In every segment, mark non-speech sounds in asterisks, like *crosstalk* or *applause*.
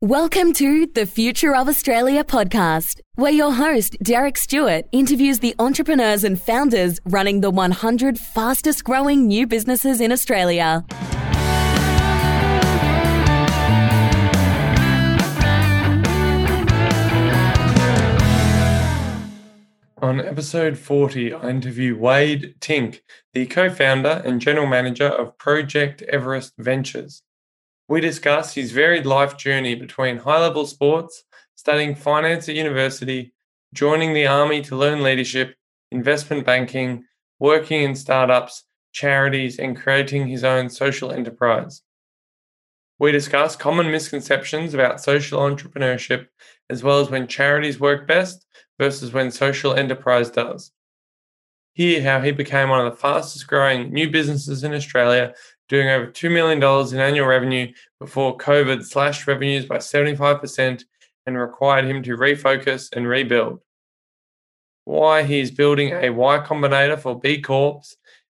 Welcome to the Future of Australia podcast, where your host, Derek Stewart, interviews the entrepreneurs and founders running the 100 fastest growing new businesses in Australia. On episode 40, I interview Wade Tink, the co founder and general manager of Project Everest Ventures. We discuss his varied life journey between high level sports, studying finance at university, joining the army to learn leadership, investment banking, working in startups, charities, and creating his own social enterprise. We discuss common misconceptions about social entrepreneurship, as well as when charities work best versus when social enterprise does. Hear how he became one of the fastest growing new businesses in Australia doing over $2 million in annual revenue before COVID slashed revenues by 75% and required him to refocus and rebuild. Why he is building a Y Combinator for B Corps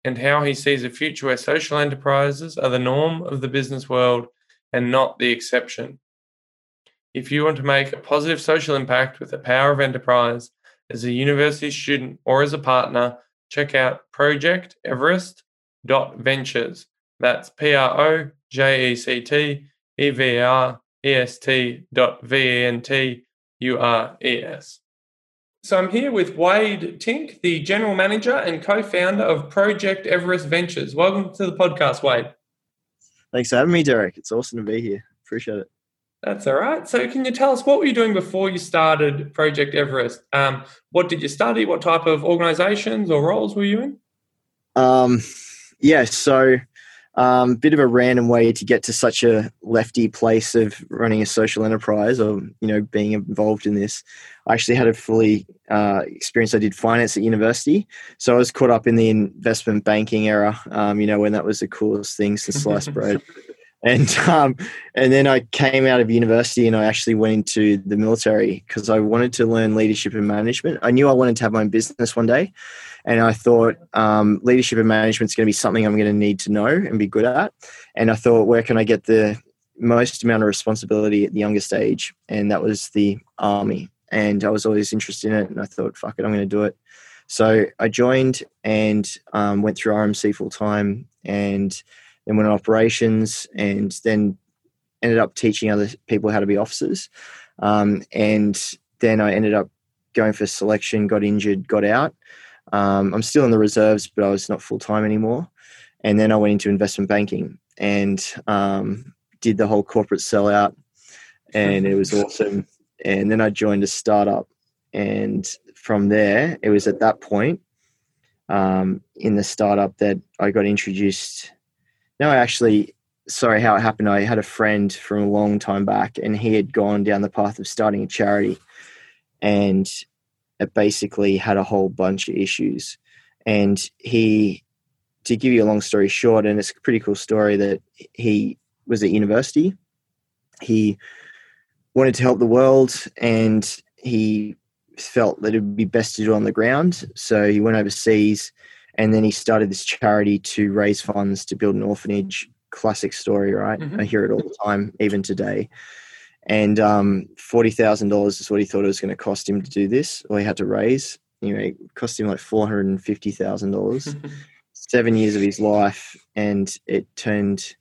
and how he sees a future where social enterprises are the norm of the business world and not the exception. If you want to make a positive social impact with the power of enterprise as a university student or as a partner, check out Project Everest Ventures that's P R O J E C T E V R E S T dot V E N T U R E S. So I'm here with Wade Tink, the general manager and co-founder of Project Everest Ventures. Welcome to the podcast, Wade. Thanks for having me, Derek. It's awesome to be here. Appreciate it. That's all right. So, can you tell us what were you doing before you started Project Everest? Um, what did you study? What type of organizations or roles were you in? Um, yeah, so um, bit of a random way to get to such a lefty place of running a social enterprise or you know being involved in this. I actually had a fully uh, experience. I did finance at university. So i was caught up in the investment banking era um, you know when that was the coolest thing since sliced *laughs* bread. And um, and then I came out of university and I actually went into the military because I wanted to learn leadership and management. I knew I wanted to have my own business one day, and I thought um, leadership and management is going to be something I'm going to need to know and be good at. And I thought, where can I get the most amount of responsibility at the youngest age? And that was the army. And I was always interested in it, and I thought, fuck it, I'm going to do it. So I joined and um, went through RMC full time and then went on operations, and then ended up teaching other people how to be officers. Um, and then I ended up going for selection, got injured, got out. Um, I'm still in the reserves, but I was not full time anymore. And then I went into investment banking and um, did the whole corporate sellout, and it was awesome. And then I joined a startup, and from there, it was at that point um, in the startup that I got introduced no, I actually, sorry, how it happened. I had a friend from a long time back, and he had gone down the path of starting a charity, and it basically had a whole bunch of issues. And he, to give you a long story short, and it's a pretty cool story that he was at university. He wanted to help the world, and he felt that it would be best to do it on the ground. So he went overseas and then he started this charity to raise funds to build an orphanage. Classic story, right? Mm-hmm. I hear it all the time, even today. And um, forty thousand dollars is what he thought it was going to cost him to do this, or he had to raise. You know, it cost him like four hundred and fifty thousand dollars. *laughs* Seven years of his life, and it turned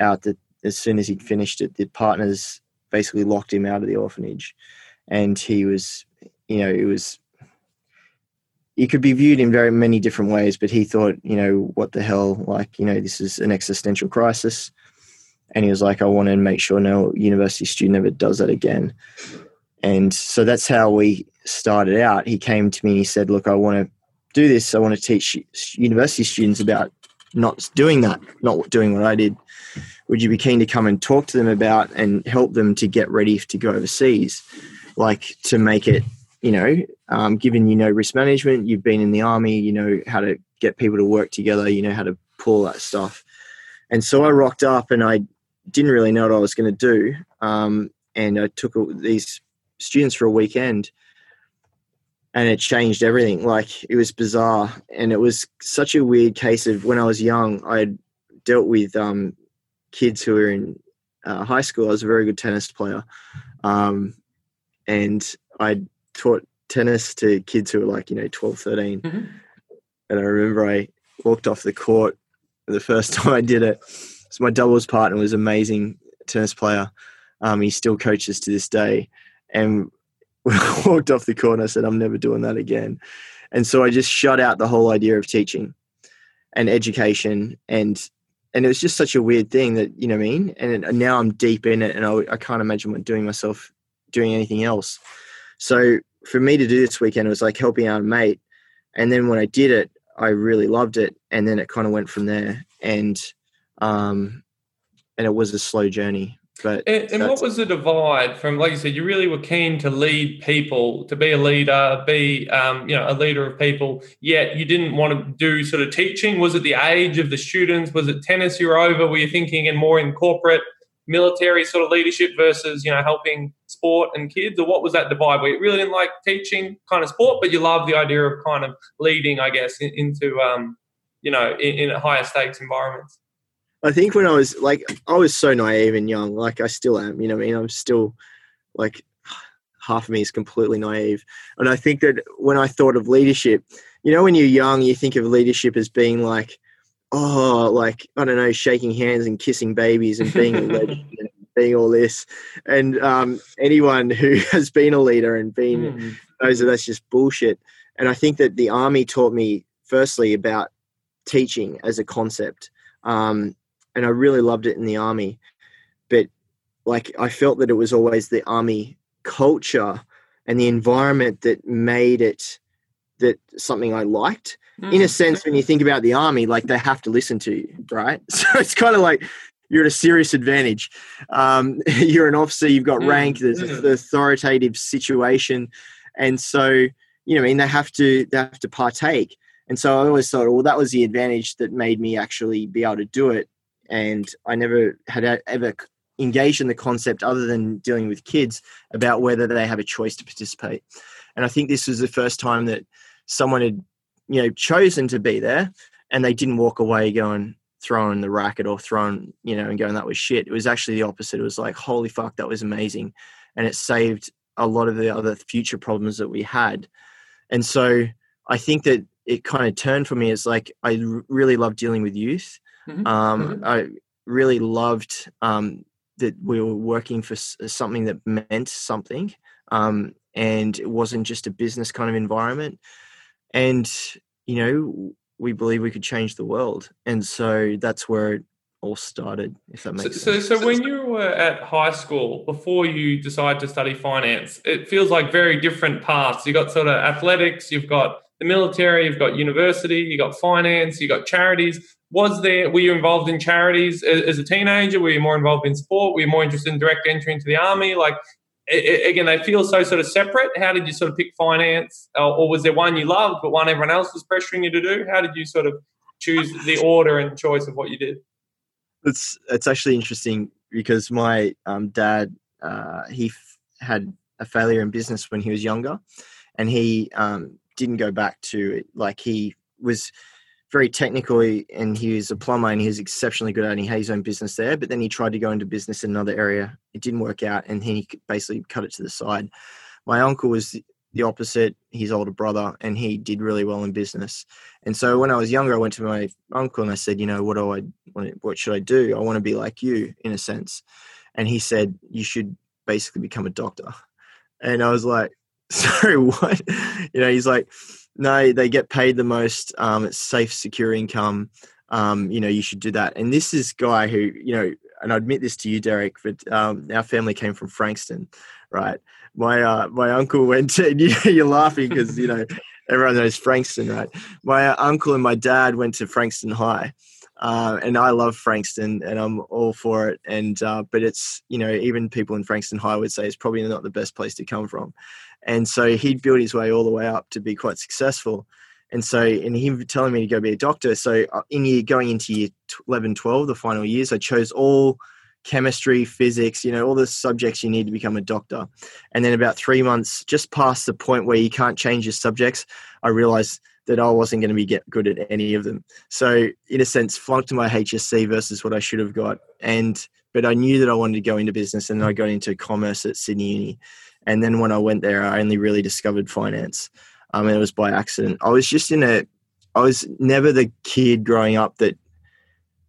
out that as soon as he'd finished it, the partners basically locked him out of the orphanage, and he was, you know, it was it could be viewed in very many different ways, but he thought, you know, what the hell, like, you know, this is an existential crisis. And he was like, I want to make sure no university student ever does that again. And so that's how we started out. He came to me and he said, Look, I want to do this. I want to teach university students about not doing that, not doing what I did. Would you be keen to come and talk to them about and help them to get ready to go overseas? Like to make it you know, um, given you know risk management, you've been in the army, you know how to get people to work together, you know how to pull that stuff. And so I rocked up and I didn't really know what I was going to do. Um, and I took these students for a weekend and it changed everything. Like it was bizarre. And it was such a weird case of when I was young, I had dealt with um, kids who were in uh, high school, I was a very good tennis player, um, and I taught tennis to kids who were like you know 12, 13. Mm-hmm. And I remember I walked off the court the first *laughs* time I did it. So my doubles partner was an amazing tennis player. Um, he still coaches to this day, and we *laughs* walked off the court and I said, I'm never doing that again. And so I just shut out the whole idea of teaching and education and and it was just such a weird thing that you know what I mean. And, and now I'm deep in it, and I, I can't imagine what doing myself doing anything else. So for me to do this weekend, it was like helping out a mate. And then when I did it, I really loved it, and then it kind of went from there. And um, and it was a slow journey. But and, and what was the divide from, like you said, you really were keen to lead people, to be a leader, be um, you know a leader of people. Yet you didn't want to do sort of teaching. Was it the age of the students? Was it tennis you were over? Were you thinking and more in corporate, military sort of leadership versus you know helping sport and kids, or what was that divide? Where you really didn't like teaching kind of sport, but you love the idea of kind of leading, I guess, in, into um, you know in, in higher stakes environments. I think when I was like, I was so naive and young, like I still am, you know I mean? I'm still like, half of me is completely naive. And I think that when I thought of leadership, you know, when you're young, you think of leadership as being like, oh, like, I don't know, shaking hands and kissing babies and being a *laughs* legend and being all this. And um, anyone who *laughs* has been a leader and been mm. knows that that's just bullshit. And I think that the army taught me, firstly, about teaching as a concept. Um, and I really loved it in the army. But like I felt that it was always the army culture and the environment that made it that something I liked. Mm. In a mm. sense, when you think about the army, like they have to listen to you, right? *laughs* So it's kind of like you're at a serious advantage. Um, *laughs* you're an officer, you've got mm. rank, there's mm. the authoritative situation, and so you know, I mean, they have to they have to partake. And so I always thought, well, that was the advantage that made me actually be able to do it and I never had ever engaged in the concept other than dealing with kids about whether they have a choice to participate. And I think this was the first time that someone had, you know, chosen to be there and they didn't walk away going throwing the racket or throwing, you know, and going that was shit. It was actually the opposite. It was like, holy fuck, that was amazing. And it saved a lot of the other future problems that we had. And so I think that it kind of turned for me as like I really love dealing with youth Mm-hmm. Um, mm-hmm. I really loved um, that we were working for something that meant something, um, and it wasn't just a business kind of environment. And you know, we believe we could change the world, and so that's where it all started. If that makes so, sense. So, so when you were at high school before you decided to study finance, it feels like very different paths. You got sort of athletics, you've got the military, you've got university, you've got finance, you've got charities. Was there were you involved in charities as a teenager? Were you more involved in sport? Were you more interested in direct entry into the army? Like again they feel so sort of separate. How did you sort of pick finance? Or was there one you loved but one everyone else was pressuring you to do? How did you sort of choose the order and choice of what you did? It's it's actually interesting because my um, dad uh, he f- had a failure in business when he was younger. And he um, didn't go back to it like he was very technical and he was a plumber and he was exceptionally good at it. He had his own business there, but then he tried to go into business in another area. It didn't work out and he basically cut it to the side. My uncle was the opposite, his older brother, and he did really well in business. And so when I was younger, I went to my uncle and I said, you know, what do I, what should I do? I want to be like you in a sense. And he said, you should basically become a doctor. And I was like, *laughs* sorry, what? You know, he's like, no, they get paid the most. Um, it's safe, secure income. Um, you know, you should do that. And this is guy who, you know, and I admit this to you, Derek, but um, our family came from Frankston, right? My uh, my uncle went to. *laughs* you, you're laughing because you know everyone knows Frankston, right? My uh, uncle and my dad went to Frankston High, uh, and I love Frankston, and I'm all for it. And uh, but it's you know even people in Frankston High would say it's probably not the best place to come from. And so he'd built his way all the way up to be quite successful. And so, and him telling me to go be a doctor. So, uh, in year going into year 11, 12, the final years, I chose all chemistry, physics, you know, all the subjects you need to become a doctor. And then, about three months, just past the point where you can't change your subjects, I realized that I wasn't going to be get good at any of them. So, in a sense, flunked my HSC versus what I should have got. And but I knew that I wanted to go into business, and I got into commerce at Sydney Uni. And then when I went there, I only really discovered finance. Um, and it was by accident. I was just in a, I was never the kid growing up that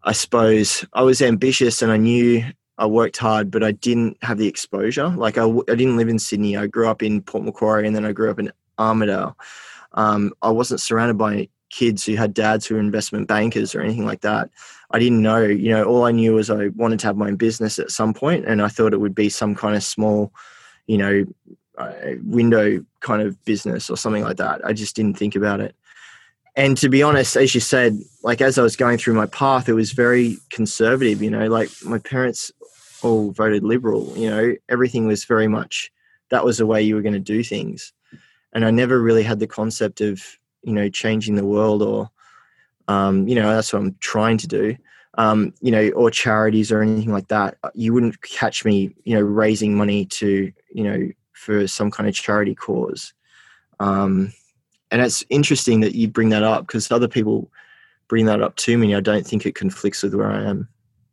I suppose I was ambitious and I knew I worked hard, but I didn't have the exposure. Like I, I didn't live in Sydney. I grew up in Port Macquarie and then I grew up in Armidale. Um, I wasn't surrounded by kids who had dads who were investment bankers or anything like that. I didn't know, you know, all I knew was I wanted to have my own business at some point and I thought it would be some kind of small, you know, uh, window kind of business or something like that. I just didn't think about it. And to be honest, as you said, like as I was going through my path, it was very conservative, you know, like my parents all voted liberal, you know, everything was very much that was the way you were going to do things. And I never really had the concept of, you know, changing the world or, um, you know, that's what I'm trying to do. Um, you know, or charities or anything like that. You wouldn't catch me, you know, raising money to, you know, for some kind of charity cause. Um, and it's interesting that you bring that up because other people bring that up to me. I don't think it conflicts with where I am.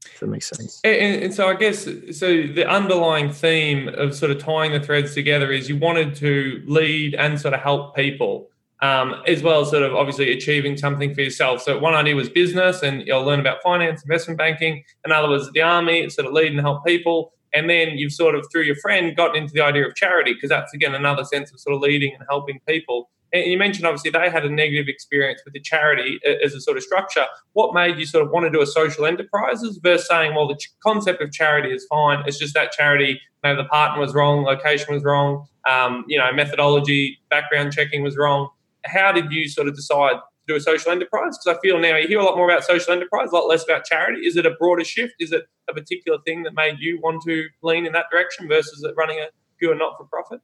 If that makes sense. And, and, so I guess so. The underlying theme of sort of tying the threads together is you wanted to lead and sort of help people. Um, as well as sort of obviously achieving something for yourself. So one idea was business, and you'll learn about finance, investment banking. Another was the army, sort of lead and help people. And then you've sort of, through your friend, gotten into the idea of charity because that's, again, another sense of sort of leading and helping people. And you mentioned, obviously, they had a negative experience with the charity as a sort of structure. What made you sort of want to do a social enterprises versus saying, well, the concept of charity is fine. It's just that charity, maybe the partner was wrong, location was wrong, um, you know, methodology, background checking was wrong. How did you sort of decide to do a social enterprise? Because I feel now you hear a lot more about social enterprise, a lot less about charity. Is it a broader shift? Is it a particular thing that made you want to lean in that direction versus running a pure not for profit?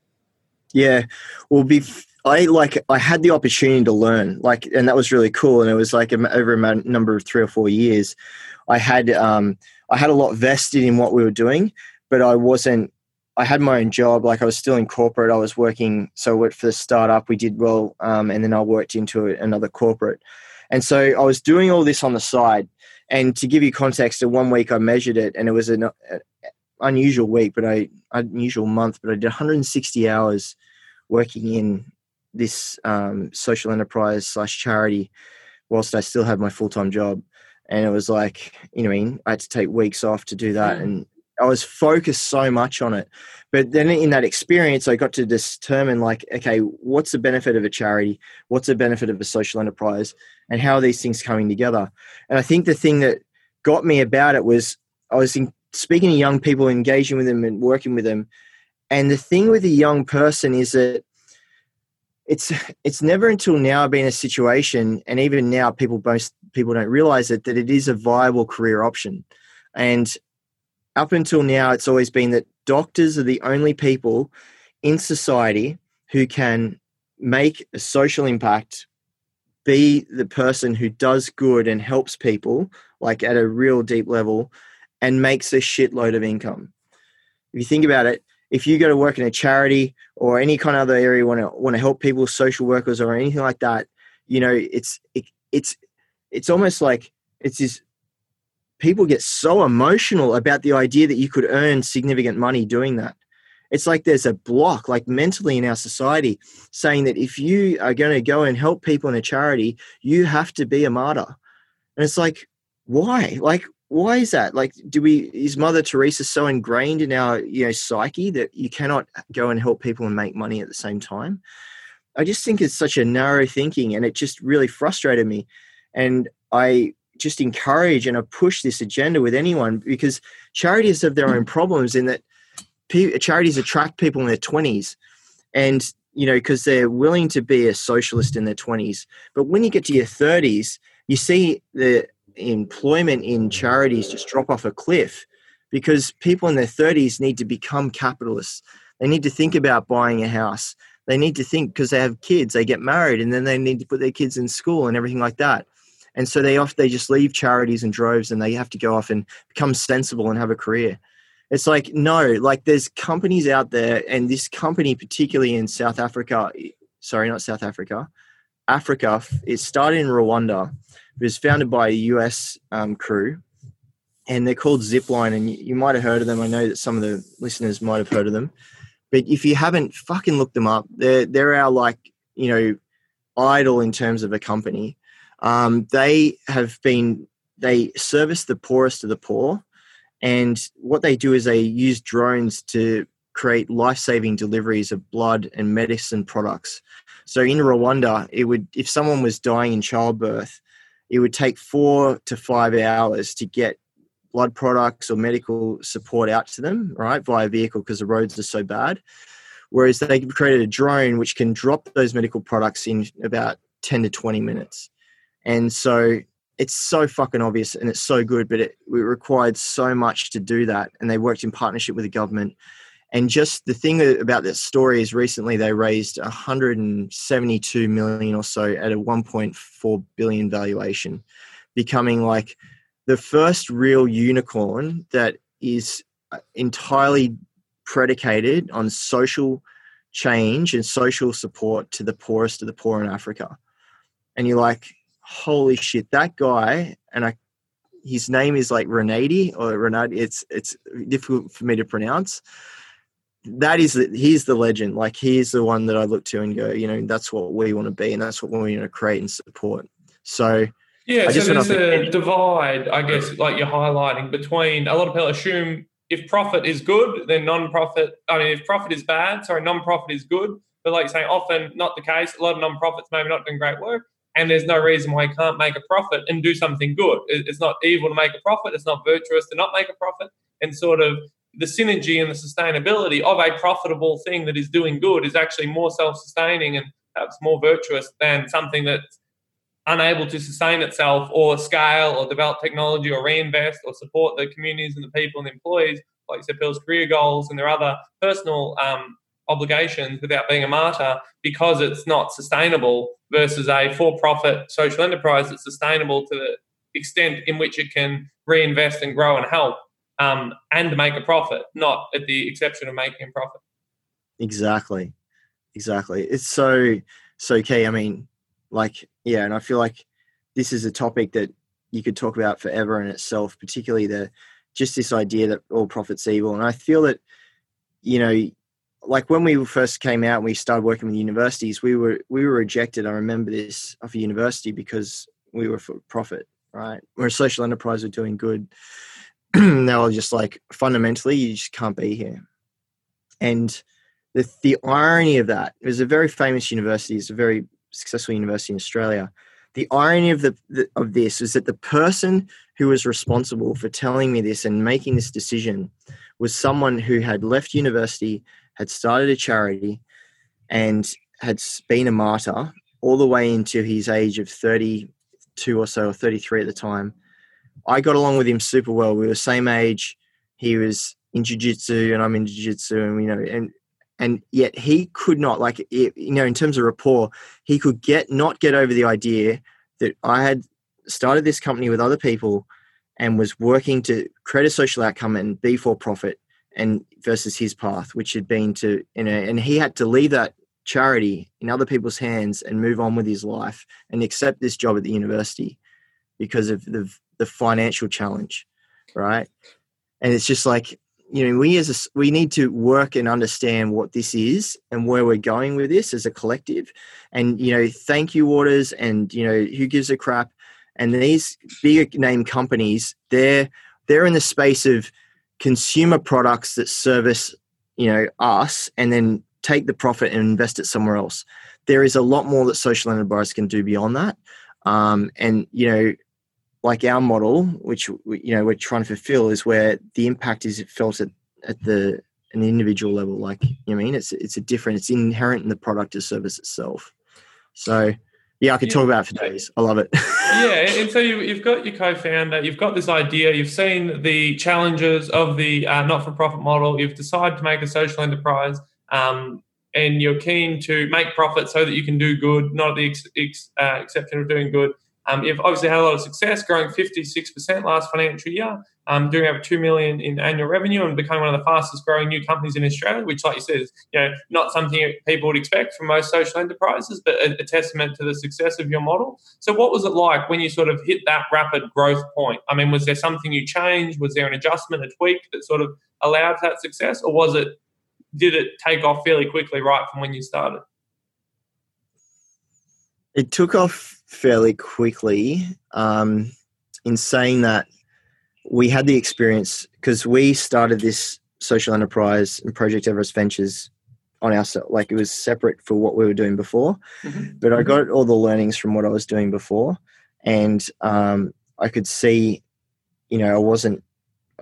Yeah, well, be I like I had the opportunity to learn, like, and that was really cool. And it was like over a number of three or four years, I had um, I had a lot vested in what we were doing, but I wasn't I had my own job. Like I was still in corporate. I was working. So I worked for the startup. We did well, um, and then I worked into another corporate. And so I was doing all this on the side. And to give you context, in one week I measured it, and it was an uh, unusual week, but I unusual month. But I did 160 hours working in this um, social enterprise slash charity, whilst I still had my full time job. And it was like, you know, I, mean, I had to take weeks off to do that, and I was focused so much on it. But then in that experience, I got to determine like, okay, what's the benefit of a charity? What's the benefit of a social enterprise? And how are these things coming together? And I think the thing that got me about it was I was in, speaking to young people, engaging with them and working with them. And the thing with a young person is that it's it's never until now been a situation, and even now people most people don't realize it that it is a viable career option. And up until now, it's always been that doctors are the only people in society who can make a social impact, be the person who does good and helps people, like at a real deep level, and makes a shitload of income. If you think about it, if you go to work in a charity or any kind of other area want to want to help people, social workers or anything like that, you know, it's it, it's it's almost like it's this people get so emotional about the idea that you could earn significant money doing that. It's like there's a block, like mentally in our society, saying that if you are going to go and help people in a charity, you have to be a martyr. And it's like, why? Like, why is that? Like, do we, is Mother Teresa so ingrained in our, you know, psyche that you cannot go and help people and make money at the same time? I just think it's such a narrow thinking and it just really frustrated me. And I just encourage and push this agenda with anyone because charities have their own problems in that charities attract people in their 20s and you know because they're willing to be a socialist in their 20s but when you get to your 30s you see the employment in charities just drop off a cliff because people in their 30s need to become capitalists. They need to think about buying a house. They need to think because they have kids they get married and then they need to put their kids in school and everything like that and so they off they just leave charities in droves and they have to go off and become sensible and have a career it's like no like there's companies out there and this company particularly in south africa sorry not south africa africa it started in rwanda it was founded by a us um, crew and they're called Zipline, and you, you might have heard of them. I know that some of the listeners might have heard of them, but if you haven't, fucking looked them up. They're they're our like you know idol in terms of a company. Um, they have been they service the poorest of the poor, and what they do is they use drones to create life-saving deliveries of blood and medicine products. So in Rwanda, it would if someone was dying in childbirth, it would take four to five hours to get blood products or medical support out to them, right, via vehicle because the roads are so bad. Whereas they created a drone which can drop those medical products in about 10 to 20 minutes. And so it's so fucking obvious and it's so good, but it, it required so much to do that. And they worked in partnership with the government. And just the thing about this story is recently they raised 172 million or so at a 1.4 billion valuation, becoming like the first real unicorn that is uh, entirely predicated on social change and social support to the poorest of the poor in Africa. And you're like, holy shit, that guy, and I his name is like Renati or Renati, it's it's difficult for me to pronounce. That is the, he's the legend. Like he's the one that I look to and go, you know, that's what we want to be and that's what we want to create and support. So yeah, I so there's a divide, I guess, like you're highlighting between a lot of people assume if profit is good, then non-profit. I mean, if profit is bad, sorry, non-profit is good. But like saying, often not the case. A lot of non-profits maybe not doing great work, and there's no reason why you can't make a profit and do something good. It's not evil to make a profit. It's not virtuous to not make a profit. And sort of the synergy and the sustainability of a profitable thing that is doing good is actually more self-sustaining and perhaps more virtuous than something that's unable to sustain itself or scale or develop technology or reinvest or support the communities and the people and the employees, like you said, Phil's career goals and their other personal um, obligations without being a martyr because it's not sustainable versus a for profit social enterprise that's sustainable to the extent in which it can reinvest and grow and help um, and make a profit, not at the exception of making a profit. Exactly. Exactly. It's so, so key. I mean, like yeah and i feel like this is a topic that you could talk about forever in itself particularly the just this idea that all profits evil and i feel that you know like when we first came out and we started working with universities we were we were rejected i remember this of a university because we were for profit right? We're a social enterprise we're doing good. *clears throat* They were just like fundamentally you just can't be here. And the the irony of that it was a very famous university it's a very successful university in Australia. The irony of the, the, of this is that the person who was responsible for telling me this and making this decision was someone who had left university, had started a charity, and had been a martyr all the way into his age of 32 or so, or 33 at the time. I got along with him super well. We were same age. He was in jiu-jitsu and I'm in jiu-jitsu and you know and and yet he could not like you know in terms of rapport he could get not get over the idea that i had started this company with other people and was working to create a social outcome and be for profit and versus his path which had been to you know and he had to leave that charity in other people's hands and move on with his life and accept this job at the university because of the the financial challenge right? And it's just like you know we as a, we need to work and understand what this is and where we're going with this as a collective. And you know thank you orders and you know who gives a crap? And these bigger name companies they're they're in the space of consumer products that service you know us and then take the profit and invest it somewhere else there is a lot more that social enterprise can do beyond that um, and you know like our model, which you know we're trying to fulfill, is where the impact is felt at, at the an individual level. Like you know I mean, it's it's a different. It's inherent in the product or service itself. So yeah, I could talk about it for days. I love it. *laughs* yeah, and so you, have got your co-founder, you've got this idea, you've seen the challenges of the uh, not-for-profit model, you've decided to make a social enterprise, um, and you're keen to make profit so that you can do good, not at the ex- ex- uh, exception of doing good Um, you've obviously had a lot of success, growing 56% last financial year, um, doing over two million in annual revenue, and becoming one of the fastest growing new companies in Australia. Which, like you said, is you know not something people would expect from most social enterprises, but a, a testament to the success of your model. So, what was it like when you sort of hit that rapid growth point? I mean, was there something you changed? Was there an adjustment, a tweak that sort of allowed that success, or was it did it take off fairly quickly right from when you started? It took off fairly quickly. Um, in saying that, we had the experience because we started this social enterprise and Project Everest Ventures on our like it was separate for what we were doing before. Mm-hmm. But I mm-hmm. got all the learnings from what I was doing before, and um, I could see, you know, I wasn't,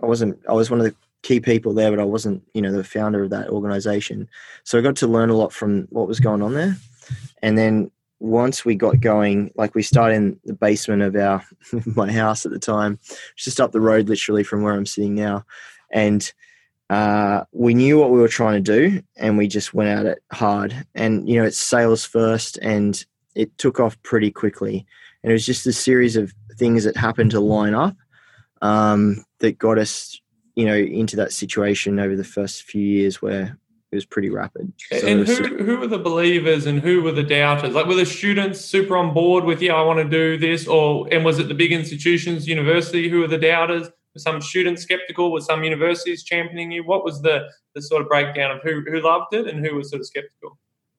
I wasn't, I was one of the key people there, but I wasn't, you know, the founder of that organization. So I got to learn a lot from what was going on there. And then once we got going, like we started in the basement of our *laughs* my house at the time, just up the road, literally from where I'm sitting now, and uh, we knew what we were trying to do, and we just went at it hard. And you know, it's sales first, and it took off pretty quickly. And it was just a series of things that happened to line up um, that got us you know into that situation over the first few years where it was pretty rapid. So and who who were the believers and who were the doubters? Like were the students super on board with yeah, I want to do this, or and was it the big institutions, university, who were the doubters? Were some students skeptical? Were some universities championing you? What was the the sort of breakdown of who who loved it and who was sort of skeptical?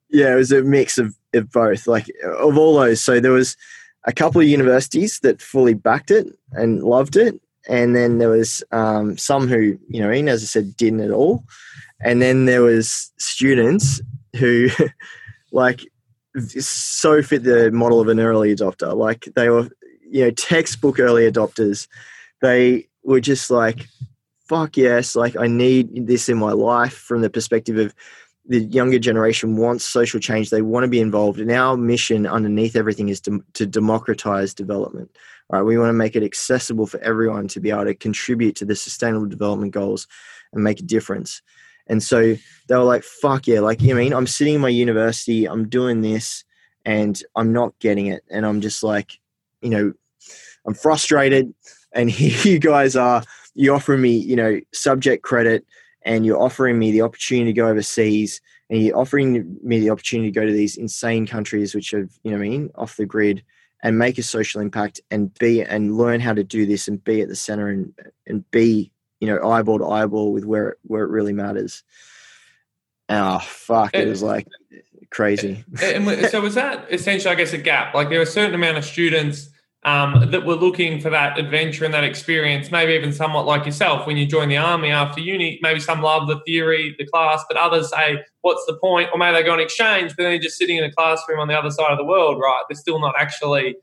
Yeah, it was a mix of, of both. Like of all those, so there was a couple of universities that fully backed it and loved it, and then there was um, some who you know Ian, as i said didn't at all and then there was students who *laughs* like so fit the model of an early adopter. Like they were you know textbook early adopters. They were just like fuck yes like i need this in my life from the perspective of the younger generation wants social change. They want to be involved. And our mission underneath everything is to, to democratize development right? We want to make it accessible for everyone to be able to contribute to the sustainable development goals and make a difference and so they were like fuck yeah like you know I mean? I'm sitting in my university i'm doing this and i'm not getting it. And i'm just like you know i'm frustrated. And *laughs* here you guys are you offering me you know subject credit and you're offering me the opportunity to go overseas and you're offering me the opportunity to go to these insane countries which are you know I mean off the grid and make a social impact and be and learn how to do this and be at the center and and be you know eyeball to eyeball with where it, where it really matters oh fuck it eh, was like crazy eh, eh, and so was that essentially i guess a gap like there were a certain amount of students um, that were looking for that adventure and that experience, maybe even somewhat like yourself when you join the army after uni. Maybe some love the theory, the class, but others say, What's the point? Or maybe they go on exchange, but then they're just sitting in a classroom on the other side of the world, right? They're still not actually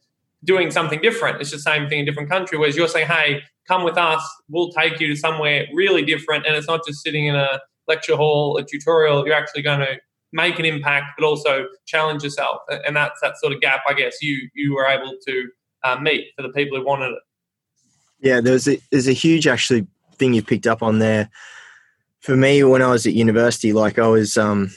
doing something different. It's the same thing in different country. Whereas you're saying, Hey, come with us, we'll take you to somewhere really different. And it's not just sitting in a lecture hall, a tutorial, you're actually going to make an impact, but also challenge yourself. And that's that sort of gap, I guess, you you were able to uh, meet for the people who wanted it. Yeah, there's a there's a huge actually thing you picked up on there. For me, when I was at university, like I was, um,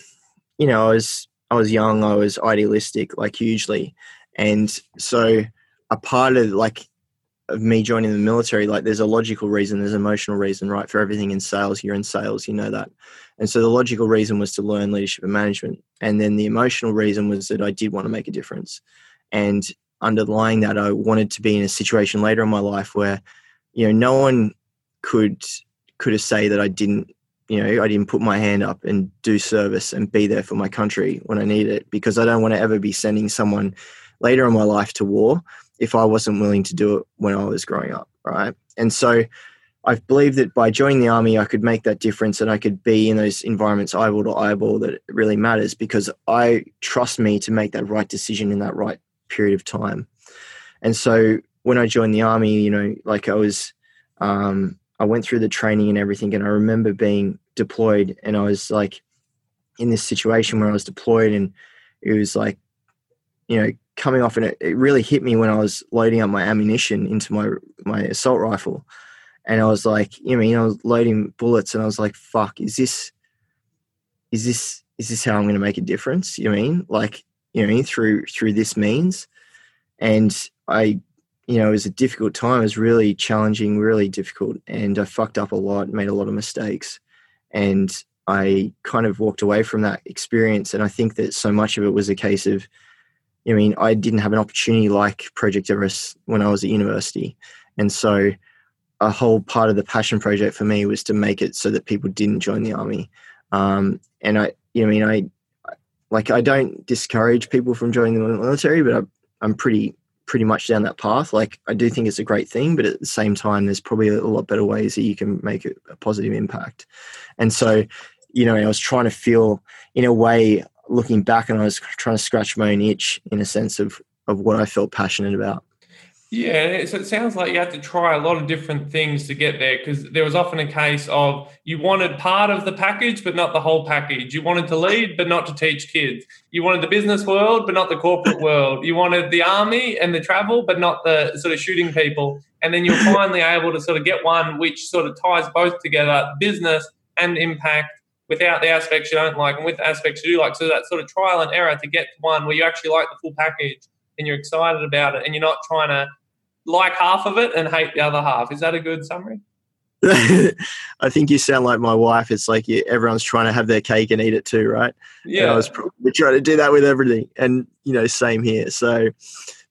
you know, I was I was young, I was idealistic, like hugely, and so a part of like of me joining the military, like there's a logical reason, there's an emotional reason, right? For everything in sales, you're in sales, you know that. And so the logical reason was to learn leadership and management. And then the emotional reason was that I did want to make a difference. And underlying that, I wanted to be in a situation later in my life where, you know, no one could could have say that I didn't, you know, I didn't put my hand up and do service and be there for my country when I need it because I don't want to ever be sending someone later in my life to war if I wasn't willing to do it when I was growing up, right? And so I believe that by joining the army, I could make that difference and I could be in those environments eyeball to eyeball that really matters because I trust me to make that right decision in that right period of time. And so when I joined the army, you know, like I was, um, I went through the training and everything, and I remember being deployed, and I was like in this situation where I was deployed, and it was like, you know, coming off, and it, it really hit me when I was loading up my ammunition into my my assault rifle, and I was like, you know, I mean, I was loading bullets, and I was like, fuck, is this, is this, is this how I'm going to make a difference? You know I mean, like you know, through through this means. And I, you know, it was a difficult time. It was really challenging, really difficult, and I fucked up a lot, made a lot of mistakes, and I kind of walked away from that experience. And I think that so much of it was a case of, I mean, I didn't have an opportunity like Project Everest when I was at university, and so a whole part of the passion project for me was to make it so that people didn't join the army. Um, and I, you know, I mean, I like I don't discourage people from joining the military, but I, I'm pretty pretty much down that path. Like I do think it's a great thing, but at the same time, there's probably a lot better ways that you can make a positive impact. And so, you know, I was trying to feel in a way, looking back, and I was trying to scratch my own itch in a sense of of what I felt passionate about. Yeah, so it sounds like you had to try a lot of different things to get there because there was often a case of you wanted part of the package, but not the whole package. You wanted to lead, but not to teach kids. You wanted the business world, but not the corporate *laughs* world. You wanted the army and the travel, but not the sort of shooting people. And then you're finally able to sort of get one which sort of ties both together business and impact without the aspects you don't like and with the aspects you do like. So that sort of trial and error to get to one where you actually like the full package and you're excited about it and you're not trying to like half of it and hate the other half. Is that a good summary? *laughs* I think you sound like my wife. It's like you, everyone's trying to have their cake and eat it too, right? Yeah. And I was probably trying to do that with everything, and you know, same here. So,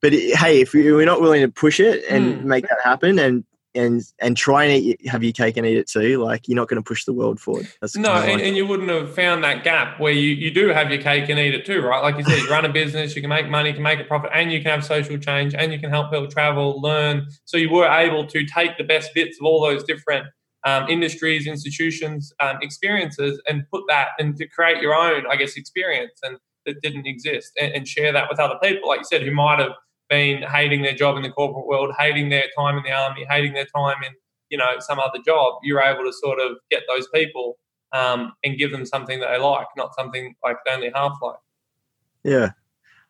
but hey, if we're not willing to push it and mm. make that happen, and and and try and eat, have your cake and eat it too. Like you're not going to push the world forward. That's no, and, like and, you wouldn't have found that gap where you, you do have your cake and eat it too, right? Like you said, you run a business, you can make money, you can make a profit, and you can have social change, and you can help people travel, learn. So you were able to take the best bits of all those different um, industries, institutions, um, experiences, and put that and to create your own, I guess, experience and that didn't exist, and, and share that with other people, like you said, who might have been hating their job in the corporate world, hating their time in the army, hating their time in you know some other job, you're able to sort of get those people um, and give them something that they like, not something like they only half like. Yeah,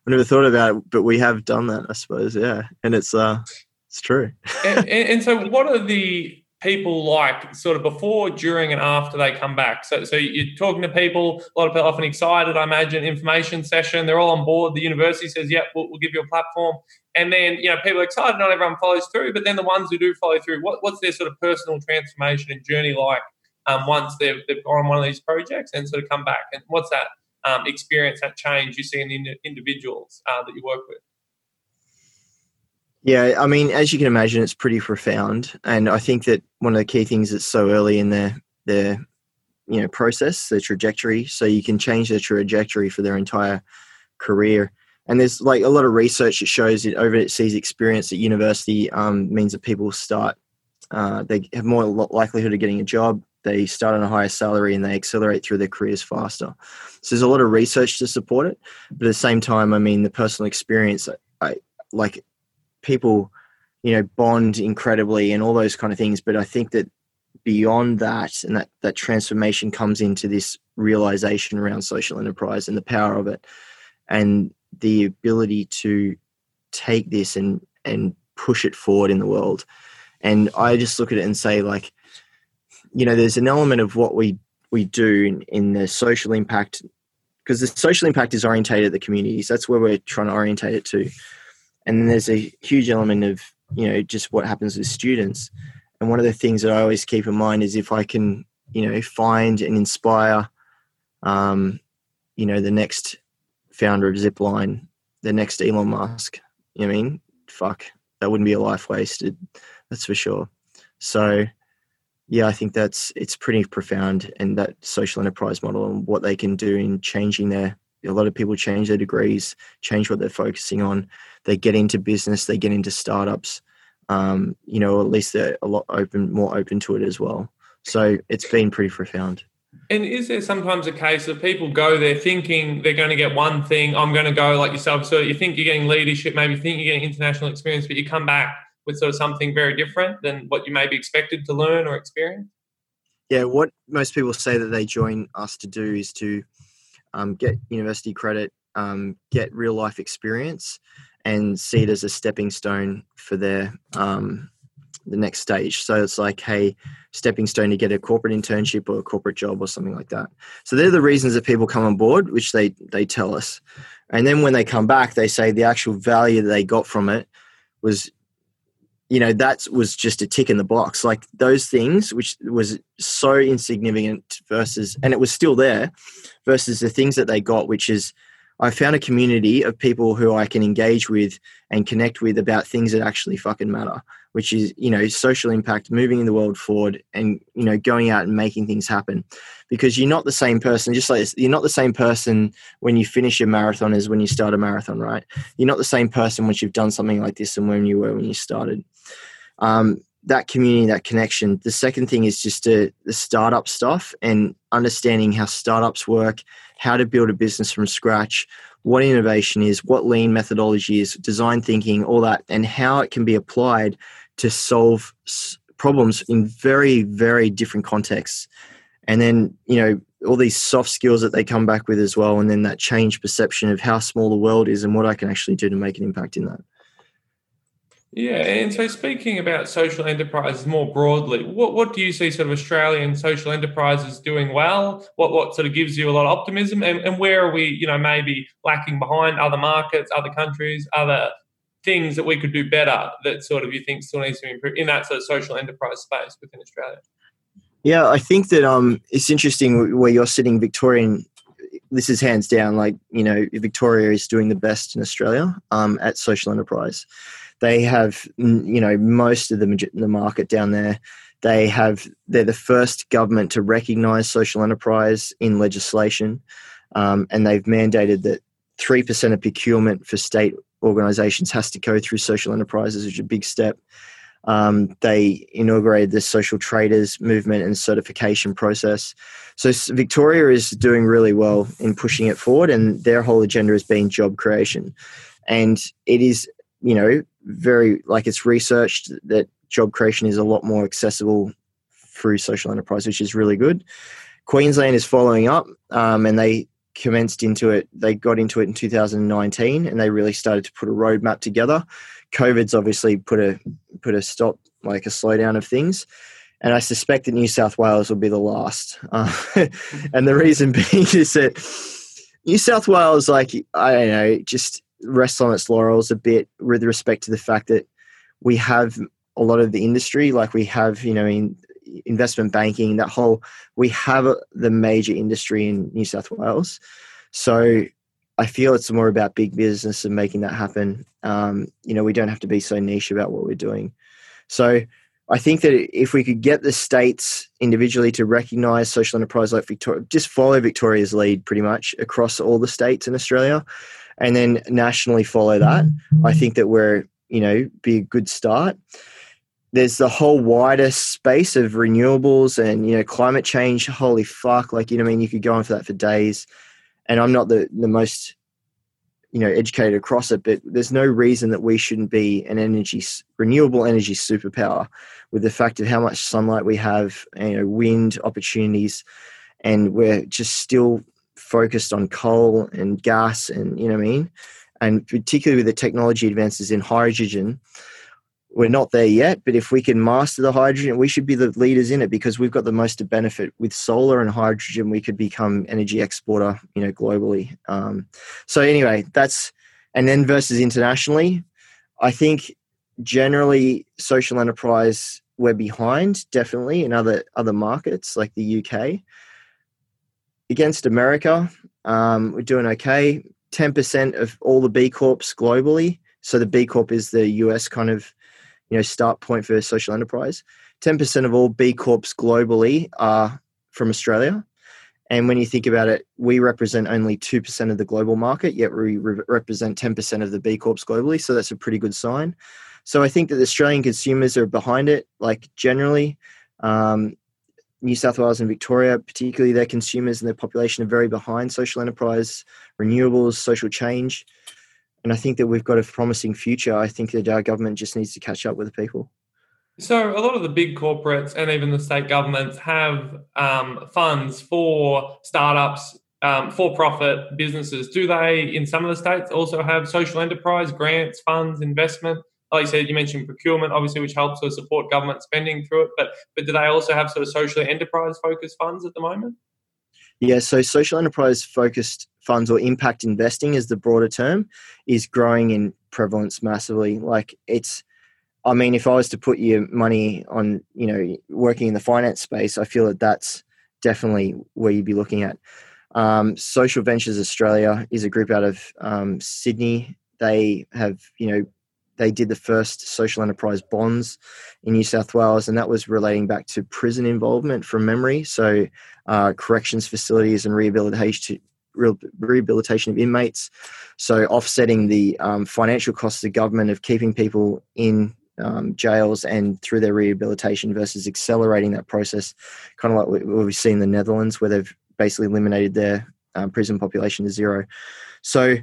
I never thought about it, but we have done that, I suppose. Yeah, and it's uh, it's true. and, and, and so, what are the people like sort of before, during, and after they come back? So, so you're talking to people, a lot of people often excited, I imagine, information session, they're all on board. The university says, yep, we'll, we'll give you a platform. And then, you know, people are excited, not everyone follows through, but then the ones who do follow through, what, what's their sort of personal transformation and journey like um, once they've, they've gone on one of these projects and sort of come back? And what's that um, experience, that change you see in the individuals uh, that you work with? Yeah, I mean, as you can imagine, it's pretty profound, and I think that one of the key things is so early in their their you know process, their trajectory, so you can change their trajectory for their entire career. And there's like a lot of research that shows that overseas experience at university um, means that people start, uh, they have more likelihood of getting a job, they start on a higher salary, and they accelerate through their careers faster. So there's a lot of research to support it, but at the same time, I mean, the personal experience, I like people, you know, bond incredibly and all those kind of things. But I think that beyond that, and that that transformation comes into this realization around social enterprise and the power of it, and the ability to take this and and push it forward in the world. And I just look at it and say, like, you know, there's an element of what we we do in, in the social impact because the social impact is orientated at the communities. That's where we're trying to orientate it to and then there's a huge element of you know just what happens with students. And one of the things that i always keep in mind is if i can you know find and inspire um, you know the next founder of zipline the next elon musk you know i mean? Fuck that wouldn't be a life wasted that's for sure. So yeah i think that's it's pretty profound and that social enterprise model and what they can do in changing their a lot of people change their degrees, change what they're focusing on. They get into business, they get into startups. Um, you know, at least they're a lot open, more open to it as well. So it's been pretty profound. And is there sometimes a case of people go there thinking they're going to get one thing? I'm going to go like yourself. So you think you're getting leadership, maybe you think you're getting international experience, but you come back with sort of something very different than what you may be expected to learn or experience? Yeah, what most people say that they join us to do is to um, get university credit, um, get real life experience, and see it as a stepping stone for their um, the next stage. So it's like, hey, stepping stone to get a corporate internship or a corporate job or something like that. So they're the reasons that people come on board, which they they tell us, and then when they come back, they say the actual value that they got from it was you know that was just a tick in the box. Like those things which was so insignificant versus and it was still there versus the things that they got which is i found a community of people who i can engage with and connect with about things that actually fucking matter which is you know social impact moving the world forward and you know going out and making things happen because you're not the same person just like you're not the same person when you finish a marathon as when you start a marathon right you're not the same person once you've done something like this and when you were when you started um, that community, that connection. The second thing is just the startup stuff and understanding how startups work, how to build a business from scratch, what innovation is, what lean methodology is, design thinking, all that, and how it can be applied to solve problems in very, very different contexts. And then, you know, all these soft skills that they come back with as well, and then that change perception of how small the world is and what I can actually do to make an impact in that. Yeah, and so speaking about social enterprises more broadly, what, what do you see sort of Australian social enterprises doing well? What what sort of gives you a lot of optimism, and, and where are we, you know, maybe lacking behind other markets, other countries, other things that we could do better that sort of you think still needs to improve in that sort of social enterprise space within Australia? Yeah, I think that um, it's interesting where you're sitting, Victorian. This is hands down, like you know, Victoria is doing the best in Australia um, at social enterprise they have, you know, most of the, the market down there. They have, they're the first government to recognize social enterprise in legislation. Um, and they've mandated that 3% of procurement for state organizations has to go through social enterprises, which is a big step. Um, they inaugurated the social traders movement and certification process. So Victoria is doing really well in pushing it forward, and their whole agenda has been job creation. And it is, you know, very like it's researched that job creation is a lot more accessible through social enterprise, which is really good. Queensland is following up, um, and they commenced into it. They got into it in 2019, and they really started to put a roadmap together. COVID's obviously put a put a stop, like a slowdown of things, and I suspect that New South Wales will be the last. Uh, *laughs* and the reason *laughs* being is that New South Wales, like I don't know, just rests on its laurels a bit with respect to the fact that we have a lot of the industry, like we have, you know, in investment banking, that whole, we have the major industry in New South Wales. So I feel it's more about big business and making that happen. Um, you know, we don't have to be so niche about what we're doing. So I think that if we could get the states individually to recognize social enterprise like Victoria, just follow Victoria's lead pretty much across all the states in Australia, and then nationally follow that, I think that we're, you know, be a good start. There's the whole wider space of renewables and, you know, climate change. Holy fuck. Like, you know, I mean, you could go on for that for days. And I'm not the, the most, you know, educated across it, but there's no reason that we shouldn't be an energy, renewable energy superpower with the fact of how much sunlight we have, you know, wind opportunities. And we're just still focused on coal and gas and you know I mean? And particularly with the technology advances in hydrogen, we're not there yet, but if we can master the hydrogen, we should be the leaders in it because we've got the most to benefit with solar and hydrogen. We could become energy exporter, you know, globally. Um, so anyway, that's and then versus internationally, I think generally social enterprise we're behind definitely in other other markets like the UK against America, um, we're doing okay. 10% of all the B Corps globally. So the B Corp is the US kind of, you know, start point for social enterprise. 10% of all B Corps globally are from Australia. And when you think about it, we represent only 2% of the global market, yet we re- represent 10% of the B Corps globally. So that's a pretty good sign. So I think that Australian consumers are behind it, like generally. Um, New South Wales and Victoria, particularly their consumers and their population, are very behind social enterprise, renewables, social change. And I think that we've got a promising future. I think that our government just needs to catch up with the people. So, a lot of the big corporates and even the state governments have um, funds for startups, um, for profit businesses. Do they, in some of the states, also have social enterprise grants, funds, investment? like you said, you mentioned procurement, obviously, which helps to support government spending through it. But but do they also have sort of socially enterprise focused funds at the moment? Yeah, so social enterprise focused funds or impact investing is the broader term is growing in prevalence massively. Like it's I mean, if I was to put your money on, you know, working in the finance space, I feel that that's definitely where you'd be looking at. Um, Social Ventures Australia is a group out of um, Sydney. They have, you know, they did the first social enterprise bonds in New South Wales, and that was relating back to prison involvement from memory. So, uh, corrections facilities and rehabilitation rehabilitation of inmates. So, offsetting the um, financial costs of government of keeping people in um, jails and through their rehabilitation versus accelerating that process, kind of like what we've seen in the Netherlands, where they've basically eliminated their um, prison population to zero. So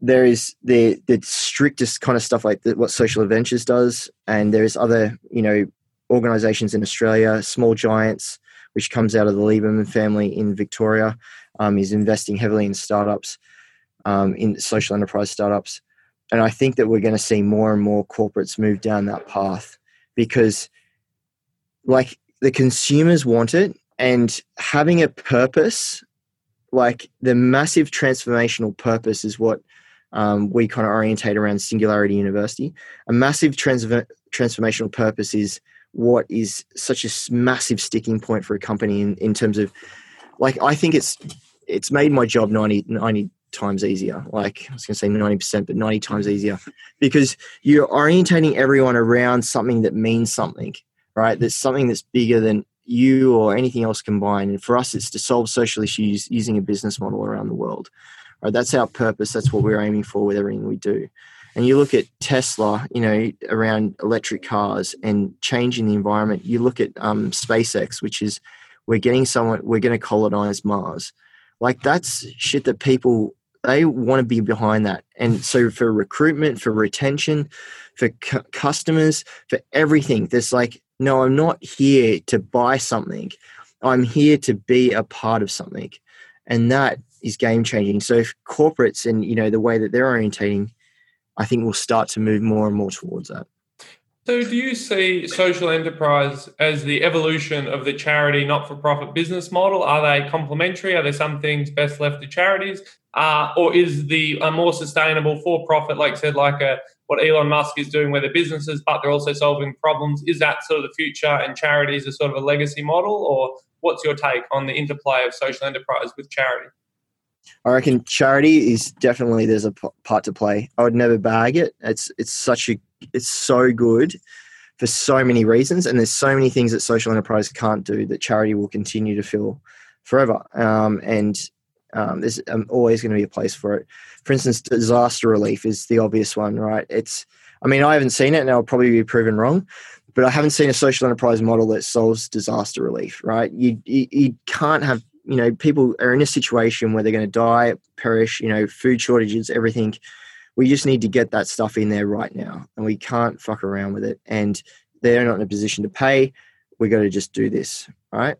there is the the strictest kind of stuff like the, what Social Ventures does, and there's other you know organisations in Australia, Small Giants, which comes out of the Liberman family in Victoria, um, is investing heavily in startups, um, in social enterprise startups. And I think that we're going to see more and more corporates move down that path because, like, the consumers want it, and having a purpose, like the massive transformational purpose, is what um, we kind of orientate around Singularity University. A massive trans- transformational purpose is what is such a massive sticking point for a company in, in terms of, like, I think it's it's made my job 90, 90 times easier. Like I was going to say 90%, but 90 times easier because you're orientating everyone around something that means something, right? There's something that's bigger than you or anything else combined. And for us, it's to solve social issues using a business model around the world. Right? That's our purpose. That's what we're aiming for with everything we do. And you look at Tesla, you know, around electric cars and changing the environment. You look at um, SpaceX, which is we're getting someone, we're going to colonize Mars. Like that's shit that people they want to be behind that. And so for recruitment, for retention, for cu- customers, for everything, there's like, no, I'm not here to buy something. I'm here to be a part of something. And that is game changing. So if corporates and, you know, the way that they're orientating, I think we'll start to move more and more towards that. So, do you see social enterprise as the evolution of the charity not for profit business model? Are they complementary? Are there some things best left to charities? Uh, or is the a more sustainable for profit, like said, like a, what Elon Musk is doing where they're businesses, but they're also solving problems? Is that sort of the future and charities are sort of a legacy model? Or what's your take on the interplay of social enterprise with charity? I reckon charity is definitely there's a part to play. I would never bag it. It's it's such a it's so good for so many reasons, and there's so many things that social enterprise can't do that charity will continue to fill forever. Um, and um, there's um, always going to be a place for it. For instance, disaster relief is the obvious one, right? It's, I mean, I haven't seen it, and I'll probably be proven wrong, but I haven't seen a social enterprise model that solves disaster relief, right? You, you, you can't have, you know, people are in a situation where they're going to die, perish, you know, food shortages, everything. We just need to get that stuff in there right now and we can't fuck around with it. And they're not in a position to pay. We got to just do this right?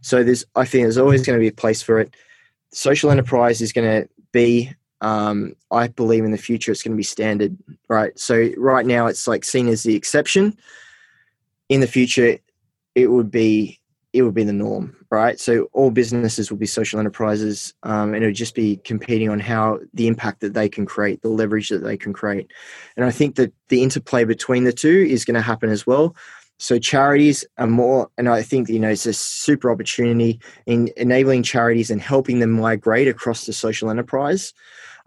So there's i think there's always going to be a place for it. Social enterprise is going to be um, i believe in the future it's going to be standard right? So right now it's like seen as the exception. In the future it would be it would be the norm, right? So all businesses will be social enterprises, um, and it would just be competing on how the impact that they can create, the leverage that they can create, and I think that the interplay between the two is going to happen as well. So charities are more, and I think you know it's a super opportunity in enabling charities and helping them migrate across the social enterprise,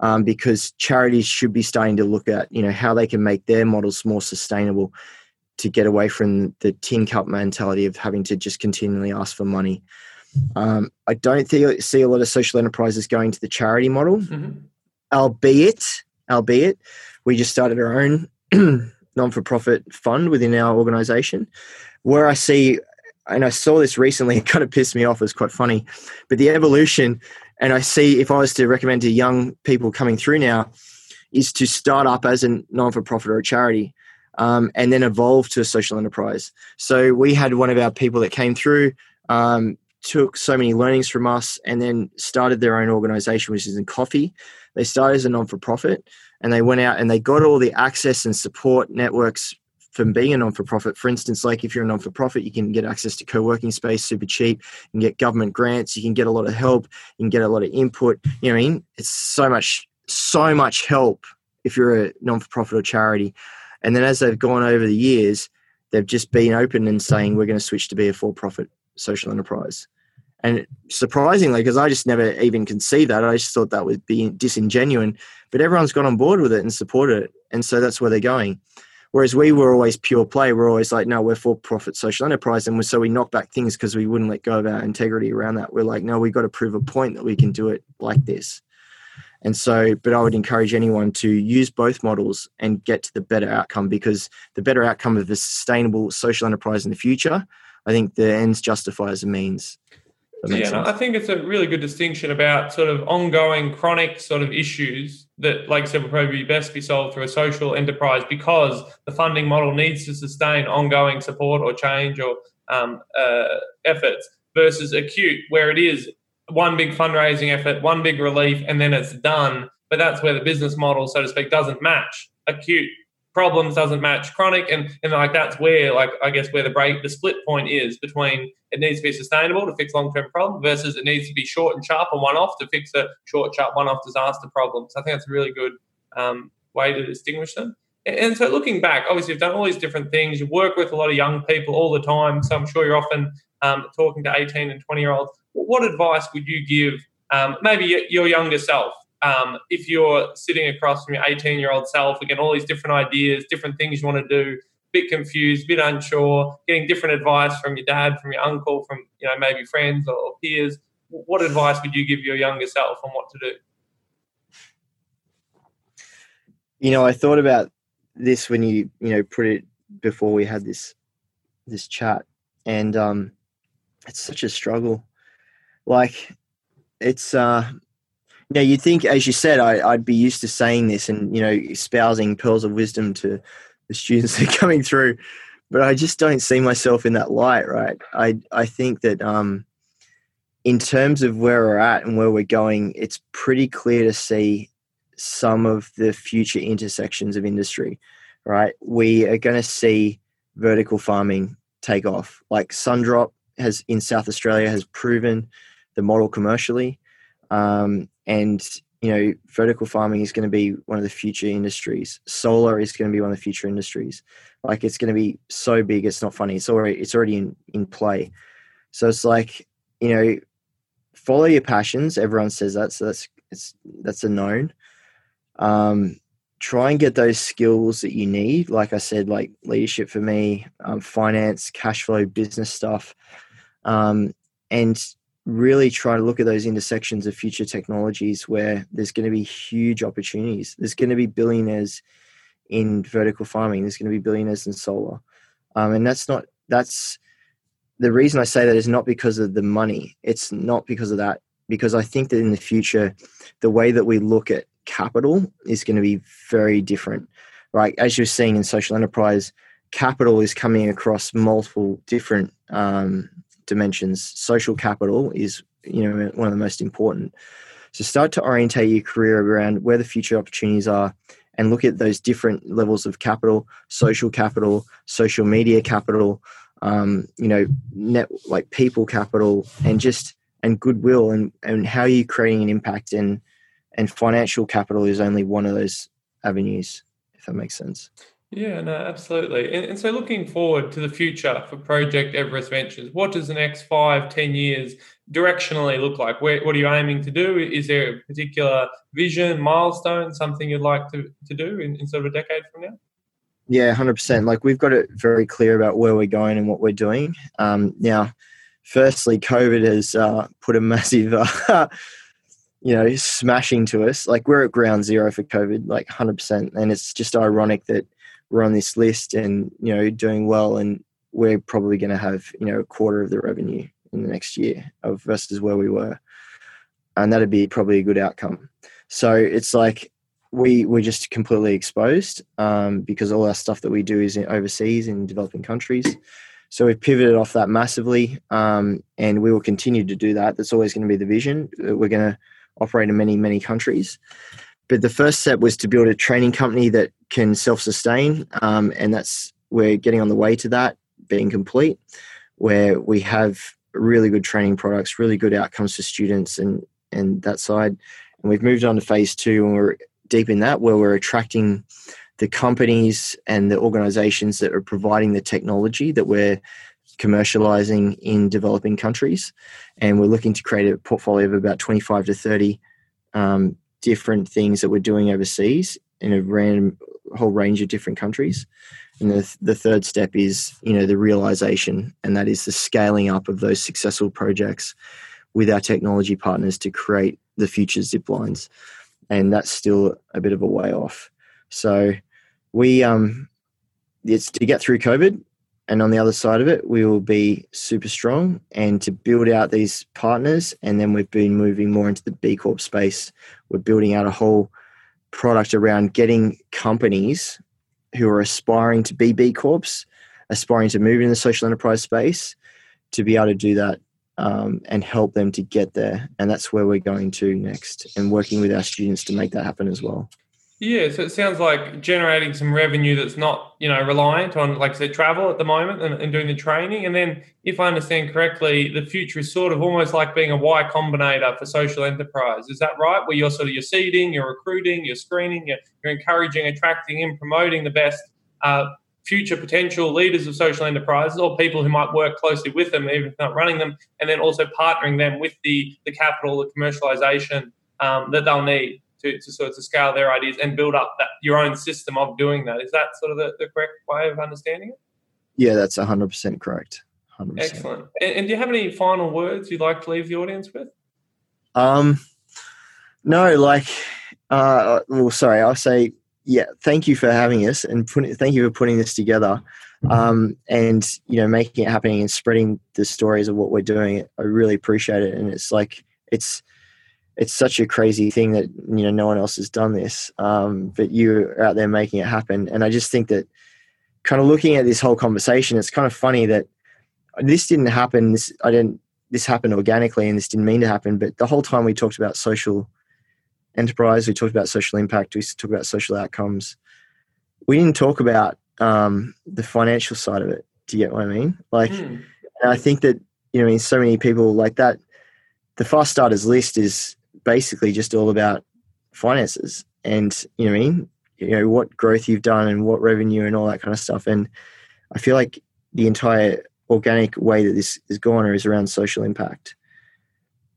um, because charities should be starting to look at you know how they can make their models more sustainable to get away from the tin cup mentality of having to just continually ask for money. Um, I don't see a lot of social enterprises going to the charity model, mm-hmm. albeit, albeit, we just started our own *clears throat* non-for-profit fund within our organization. Where I see, and I saw this recently, *laughs* it kind of pissed me off. It was quite funny, but the evolution, and I see if I was to recommend to young people coming through now, is to start up as a non-for-profit or a charity um, and then evolve to a social enterprise. So we had one of our people that came through, um, took so many learnings from us, and then started their own organization, which is in coffee. They started as a non for profit and they went out and they got all the access and support networks from being a non for profit. For instance, like if you're a non for profit, you can get access to co working space super cheap. You can get government grants. You can get a lot of help. You can get a lot of input. You know what I mean? It's so much, so much help if you're a non for profit or charity. And then as they've gone over the years, they've just been open and saying we're going to switch to be a for profit social enterprise. And surprisingly, because I just never even conceived that, I just thought that would be disingenuous. But everyone's got on board with it and supported it. And so that's where they're going. Whereas we were always pure play. We're always like, no, we're for profit social enterprise. And so we knock back things because we wouldn't let go of our integrity around that. We're like, no, we've got to prove a point that we can do it like this. And so, but I would encourage anyone to use both models and get to the better outcome because the better outcome of a sustainable social enterprise in the future, I think the ends justifies the means. Yeah, no, I think it's a really good distinction about sort of ongoing chronic sort of issues that, like I said, will probably best be solved through a social enterprise because the funding model needs to sustain ongoing support or change or um, uh, efforts versus acute, where it is one big fundraising effort, one big relief, and then it's done. But that's where the business model, so to speak, doesn't match. Acute problems doesn't match chronic and, and like that's where like i guess where the break the split point is between it needs to be sustainable to fix long-term problem versus it needs to be short and sharp and one-off to fix a short sharp one-off disaster problem. So i think that's a really good um, way to distinguish them and, so looking back obviously you've done all these different things you work with a lot of young people all the time so i'm sure you're often um, talking to 18 and 20 year olds what advice would you give um, maybe your younger self um, if you're sitting across from your 18 year old self, again, all these different ideas, different things you want to do, bit confused, bit unsure, getting different advice from your dad, from your uncle, from you know maybe friends or peers. What advice would you give your younger self on what to do? You know, I thought about this when you you know put it before we had this this chat, and um, it's such a struggle. Like, it's uh, now, you'd think, as you said, I, would be used to saying this and, you know, espousing pearls of wisdom to the students *laughs* that are coming through, but I just don't see myself in that light, right? I, I think that um, in terms of where we're at and where we're going, it's pretty clear to see some of the future intersections of industry, right? We are going to see vertical farming take off. Like Sundrop has in South Australia has proven the model commercially. Um, and you know vertical farming is going to be one of the future industries solar is going to be one of the future industries like it's going to be so big it's not funny it's already it's already in in play so it's like you know follow your passions everyone says that so that's it's that's a known um try and get those skills that you need like i said like leadership for me um, finance cash flow business stuff um, and really try to look at those intersections of future technologies where there's going to be huge opportunities. There's going to be billionaires in vertical farming. There's going to be billionaires in solar, um, and that's not that's the reason I say that is not because of the money. It's not because of that. Because I think that in the future, the way that we look at capital is going to be very different. Right, as you're seeing in social enterprise, capital is coming across multiple different um, dimensions. Social capital is you know one of the most important. So start to orientate your career around where the future opportunities are and look at those different levels of capital, social capital, social media capital, um, you know, net like people capital and just and goodwill and, and how are you creating an impact and and financial capital is only one of those avenues, if that makes sense. Yeah, no, absolutely. And, and, so looking forward to the future for Project Everest Ventures, what does the next five, ten years directionally look like? Where, what are you aiming to do? Is there a particular vision, milestone, something you'd like to, to do in, in sort of a decade from now? Yeah, 100%. Like we've got it very clear about where we're going and what we're doing. Um, now, firstly, COVID has uh, put a massive, uh, you know, smashing to us. Like we're at ground zero for COVID, like 100%. And it's just ironic that we're on this list and you know doing well and we're probably going to have you know a quarter of the revenue in the next year of versus where we were. And that'd be probably a good outcome. So it's like we we're just completely exposed um, because all our stuff that we do is overseas in developing countries. So we've pivoted off that massively um, and we will continue to do that. That's always going to be the vision. We're going to operate in many many countries but the first step was to build a training company that can self-sustain um, and that's we're getting on the way to that being complete, where we have really good training products, really good outcomes for students, and and that side. And we've moved on to phase two, and we're deep in that, where we're attracting the companies and the organizations that are providing the technology that we're commercializing in developing countries. And we're looking to create a portfolio of about 25 to 30 um, different things that we're doing overseas in a random whole range of different countries. And the, the third step is, you know, the realization, and that is the scaling up of those successful projects with our technology partners to create the future Ziplines. And that's still a bit of a way off. So we um it's to get through COVID and on the other side of it, we will be super strong and to build out these partners. And then we've been moving more into the B Corp space. We're building out a whole product around getting companies who are aspiring to be B Corps, aspiring to move in the social enterprise space, to be able to do that um, and help them to get there. And that's where we're going to next and working with our students to make that happen as well. Yeah, so it sounds like generating some revenue that's not, you know, reliant on, like I said, travel at the moment and, and, doing the training. And then, if I understand correctly, the future is sort of almost like being a Y Combinator for social enterprise. Is that right? Where you're sort of you're seeding, you're recruiting, you're screening, you're, you're encouraging, attracting, and promoting the best uh, future potential leaders of social enterprises or people who might work closely with them, even if not running them, and then also partnering them with the the capital, the commercialization um, that they'll need to, to sort of scale their ideas and build up that your own system of doing that. Is that sort of the, the correct way of understanding it? Yeah, that's 100% correct. 100%. Excellent. And, and, do you have any final words you'd like to leave the audience with? Um, no, like, uh, well, sorry, I'll say, yeah, thank you for having us and put, thank you for putting this together. Um, and you know, making it happening and spreading the stories of what we're doing. I really appreciate it. And it's like, it's, it's such a crazy thing that you know no one else has done this um, but you're out there making it happen. And i just think that kind of looking at this whole conversation it's kind of funny that this didn't happen. This i didn't this happened organically and this didn't mean to happen. But the whole time we talked about social enterprise we talked about social impact we talked about social outcomes we didn't talk about um, the financial side of it. Do you get what i mean? Like mm. i think that you know I mean so many people like that the fast starters list is basically just all about finances and you know I mean? You know what growth you've done and what revenue and all that kind of stuff. And I feel like the entire organic way that this is gone is around social impact.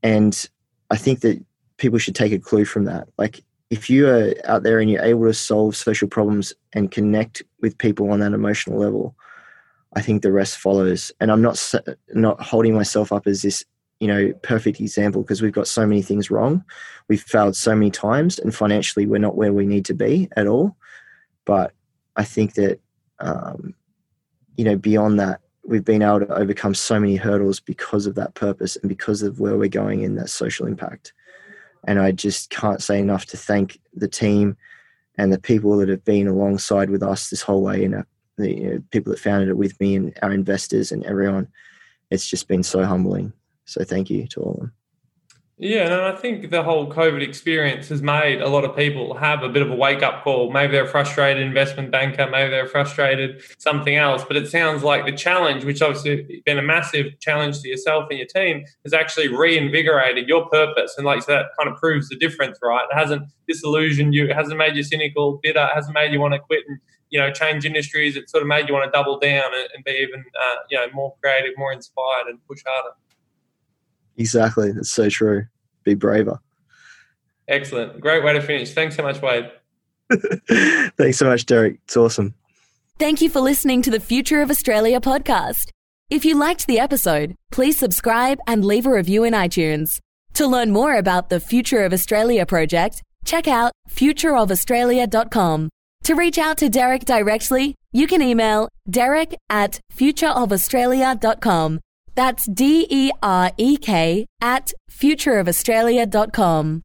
And I think that people should take a clue from that. Like if you are out there and you're able to solve social problems and connect with people on that emotional level I think the rest follows. And I'm not not holding myself up as this you know perfect example because we've got so many things wrong. We've failed so many times and financially we're not where we need to be at all. But i think that um, you know beyond that we've been able to overcome so many hurdles because of that purpose and because of where we're going in that social impact. And i just can't say enough to thank the team and the people that have been alongside with us this whole way and the you know, people that founded it with me and our investors and everyone. It's just been so humbling so thank you to all of them. Yeah, and I think the whole COVID experience has made a lot of people have a bit of a wake up call. Maybe they're a frustrated investment banker, maybe they're frustrated something else. But it sounds like the challenge, which obviously been a massive challenge to yourself and your team, has actually reinvigorated your purpose. And like so that kind of proves the difference, right? It hasn't disillusioned you, it hasn't made you cynical, bitter, it hasn't made you want to quit and you know change industries. It sort of made you want to double down and, and be even uh, you know more creative, more inspired, and push harder. Exactly. It's so true. Be braver. Excellent. Great way to finish. Thanks so much, Wade. *laughs* Thanks so much, Derek. It's awesome. Thank you for listening to the Future of Australia podcast. If you liked the episode, please subscribe and leave a review in iTunes. To learn more about the Future of Australia project, check out futureofaustralia.com. To reach out to Derek directly, you can email derek at futureofaustralia.com. That's D E R E K at futureofaustralia.com.